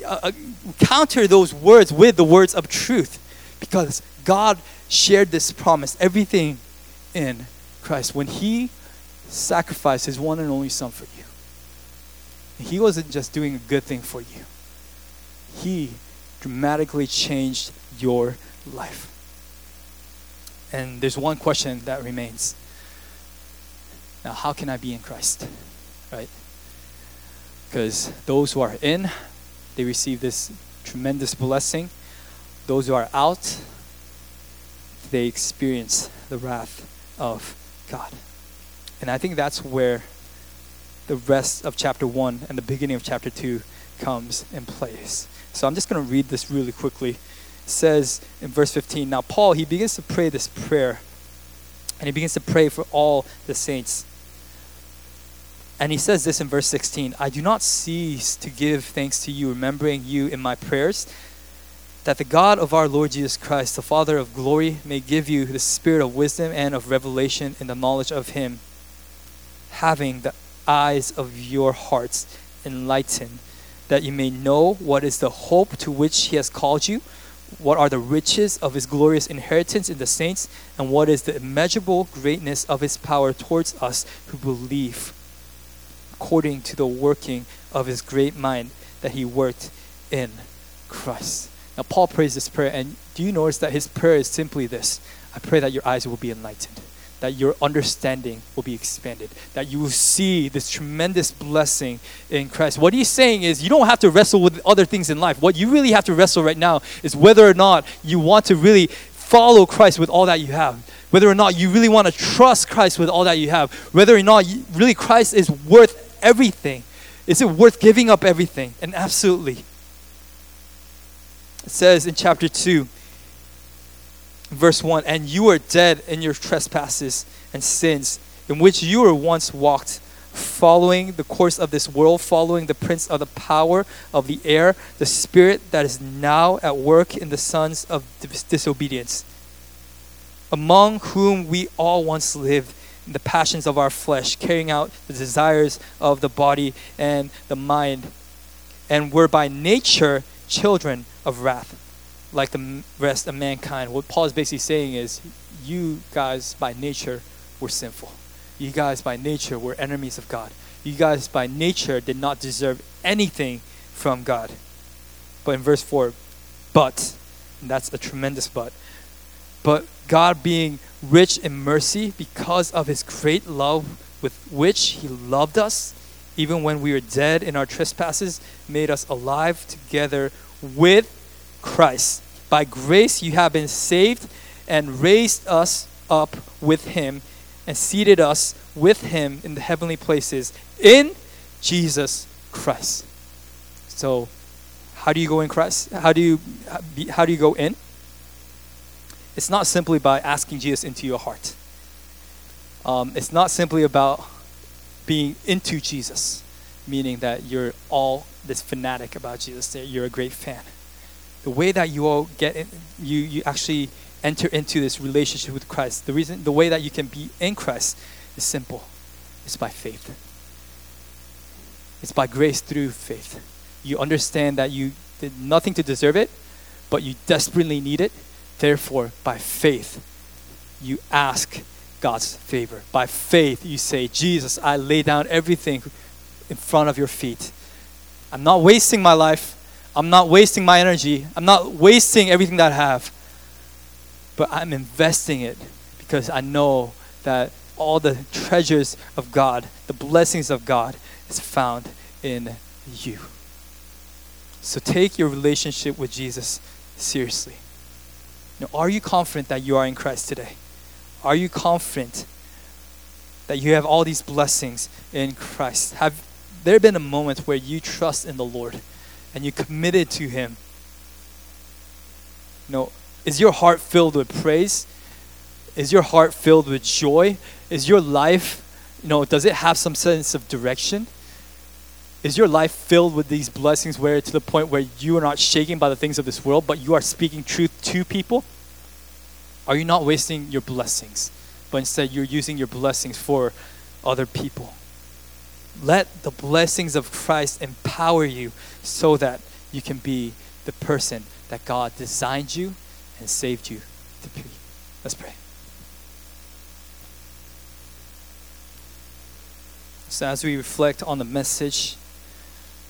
[SPEAKER 1] uh, counter those words with the words of truth because God shared this promise, everything in Christ. When He sacrificed His one and only Son for you, He wasn't just doing a good thing for you, He dramatically changed your life. And there's one question that remains. Now, how can I be in Christ? Right? Because those who are in they receive this tremendous blessing. Those who are out, they experience the wrath of God. And I think that's where the rest of chapter 1 and the beginning of chapter 2 comes in place. So I'm just going to read this really quickly. It says in verse 15 Now, Paul, he begins to pray this prayer, and he begins to pray for all the saints. And he says this in verse 16 I do not cease to give thanks to you, remembering you in my prayers, that the God of our Lord Jesus Christ, the Father of glory, may give you the spirit of wisdom and of revelation in the knowledge of him, having the eyes of your hearts enlightened, that you may know what is the hope to which he has called you, what are the riches of his glorious inheritance in the saints, and what is the immeasurable greatness of his power towards us who believe according to the working of his great mind that he worked in Christ. Now, Paul prays this prayer, and do you notice that his prayer is simply this I pray that your eyes will be enlightened, that your understanding will be expanded, that you will see this tremendous blessing in Christ. What he's saying is, you don't have to wrestle with other things in life. What you really have to wrestle right now is whether or not you want to really follow Christ with all that you have whether or not you really want to trust Christ with all that you have, whether or not you, really Christ is worth everything? Is it worth giving up everything? And absolutely. It says in chapter 2, verse 1 And you are dead in your trespasses and sins, in which you were once walked, following the course of this world, following the prince of the power of the air, the spirit that is now at work in the sons of disobedience, among whom we all once lived the passions of our flesh, carrying out the desires of the body and the mind. And we're by nature children of wrath, like the rest of mankind. What Paul is basically saying is, you guys by nature were sinful. You guys by nature were enemies of God. You guys by nature did not deserve anything from God. But in verse 4, but, that's a tremendous but, but God being rich in mercy because of his great love with which he loved us, even when we were dead in our trespasses, made us alive together with Christ. By grace you have been saved and raised us up with him and seated us with him in the heavenly places in Jesus Christ. So, how do you go in Christ? How do you how do you go in? It's not simply by asking Jesus into your heart. Um, it's not simply about being into Jesus, meaning that you're all this fanatic about Jesus, that you're a great fan. The way that you all get in, you you actually enter into this relationship with Christ. The reason the way that you can be in Christ is simple. It's by faith. It's by grace through faith. You understand that you did nothing to deserve it, but you desperately need it. Therefore, by faith, you ask God's favor. By faith, you say, Jesus, I lay down everything in front of your feet. I'm not wasting my life. I'm not wasting my energy. I'm not wasting everything that I have. But I'm investing it because I know that all the treasures of God, the blessings of God, is found in you. So take your relationship with Jesus seriously. Now, are you confident that you are in Christ today? Are you confident that you have all these blessings in Christ? Have there been a moment where you trust in the Lord and you committed to Him? Know, is your heart filled with praise? Is your heart filled with joy? Is your life, you know, does it have some sense of direction? Is your life filled with these blessings where to the point where you are not shaken by the things of this world, but you are speaking truth to people? Are you not wasting your blessings, but instead you're using your blessings for other people? Let the blessings of Christ empower you so that you can be the person that God designed you and saved you to be. Let's pray. So, as we reflect on the message,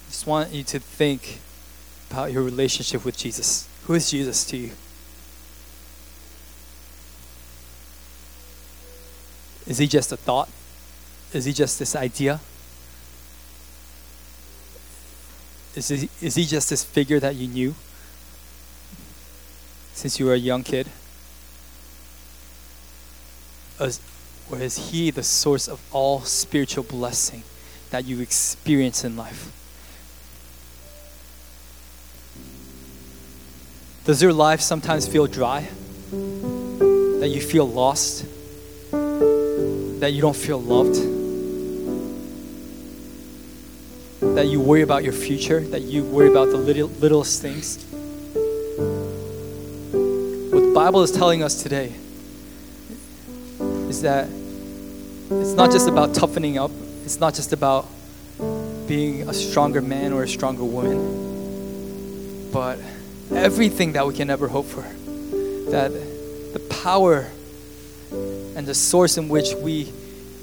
[SPEAKER 1] just want you to think about your relationship with Jesus. Who is Jesus to you? Is he just a thought? Is he just this idea? Is he, is he just this figure that you knew since you were a young kid? Or is he the source of all spiritual blessing that you experience in life? Does your life sometimes feel dry? That you feel lost? That you don't feel loved? That you worry about your future? That you worry about the little, littlest things? What the Bible is telling us today is that it's not just about toughening up, it's not just about being a stronger man or a stronger woman, but everything that we can ever hope for. That the power and the source in which we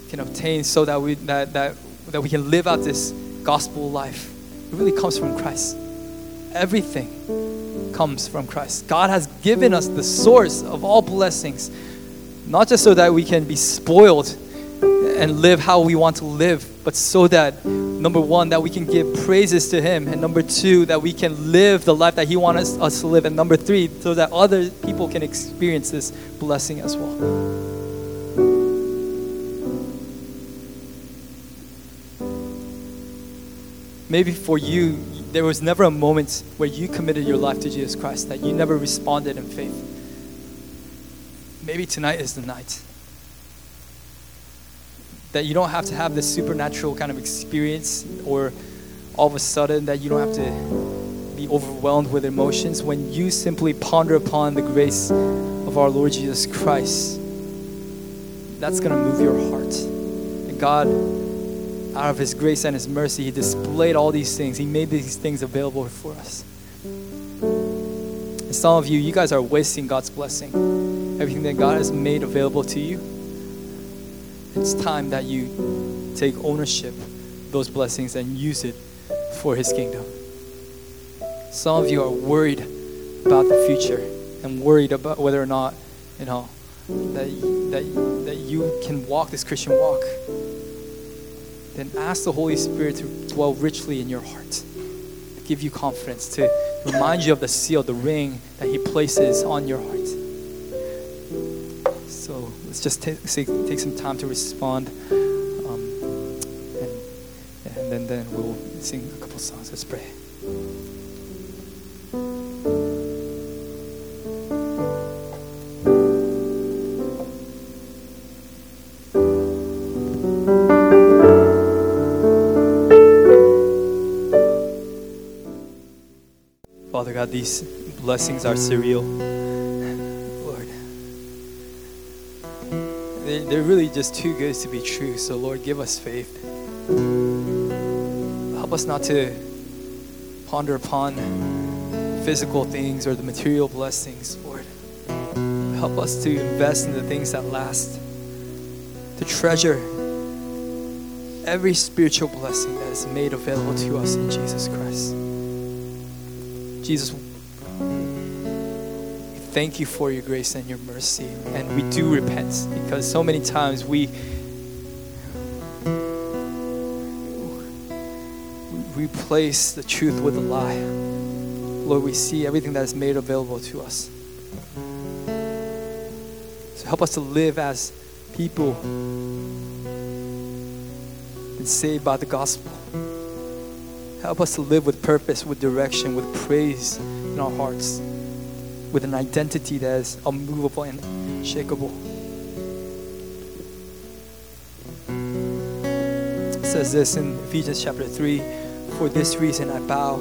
[SPEAKER 1] can obtain so that we that, that, that we can live out this gospel life. It really comes from Christ. Everything comes from Christ. God has given us the source of all blessings, not just so that we can be spoiled and live how we want to live, but so that number one, that we can give praises to Him, and number two, that we can live the life that He wants us to live, and number three, so that other people can experience this blessing as well. Maybe for you, there was never a moment where you committed your life to Jesus Christ, that you never responded in faith. Maybe tonight is the night that you don't have to have this supernatural kind of experience or all of a sudden that you don't have to be overwhelmed with emotions when you simply ponder upon the grace of our Lord Jesus Christ. That's going to move your heart. And God, out of His grace and His mercy, He displayed all these things. He made these things available for us. And some of you, you guys are wasting God's blessing everything that God has made available to you, it's time that you take ownership of those blessings and use it for His kingdom. Some of you are worried about the future and worried about whether or not, you know, that, that, that you can walk this Christian walk. Then ask the Holy Spirit to dwell richly in your heart, give you confidence, to remind you of the seal, the ring that He places on your heart. Let's just take, take some time to respond. Um, and, and then, then we'll sing a couple songs. Let's pray. Father God, these blessings are surreal. They're really just too good to be true. So, Lord, give us faith. Help us not to ponder upon physical things or the material blessings, Lord. Help us to invest in the things that last, to treasure every spiritual blessing that is made available to us in Jesus Christ. Jesus, thank you for your grace and your mercy. And we do repent because so many times we replace the truth with a lie. Lord, we see everything that is made available to us. So help us to live as people and saved by the gospel. Help us to live with purpose, with direction, with praise in our hearts, with an identity that is unmovable and unshakable. It says this in Ephesians chapter 3 For this reason I bow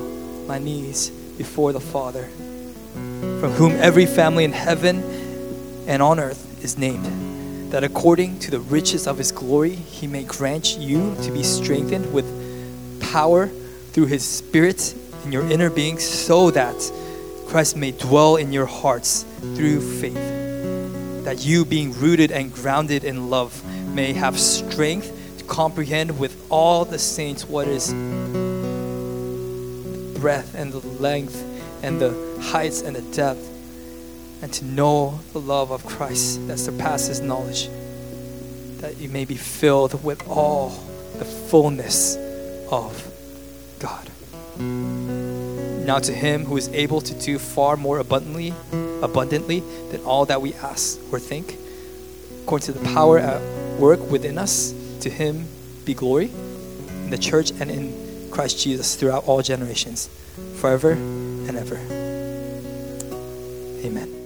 [SPEAKER 1] my knees before the Father, from whom every family in heaven and on earth is named, that according to the riches of his glory he may grant you to be strengthened with power through his Spirit in your inner being, so that Christ may dwell in your hearts through faith. That you, being rooted and grounded in love, may have strength to comprehend with all the saints what is the breadth and the length and the heights and the depth, and to know the love of Christ that surpasses knowledge, that you may be filled with all the fullness of God. Now to him who is able to do far more abundantly, abundantly than all that we ask or think, according to the power at work within us, to him be glory in the church and in Christ Jesus throughout all generations, forever and ever. Amen.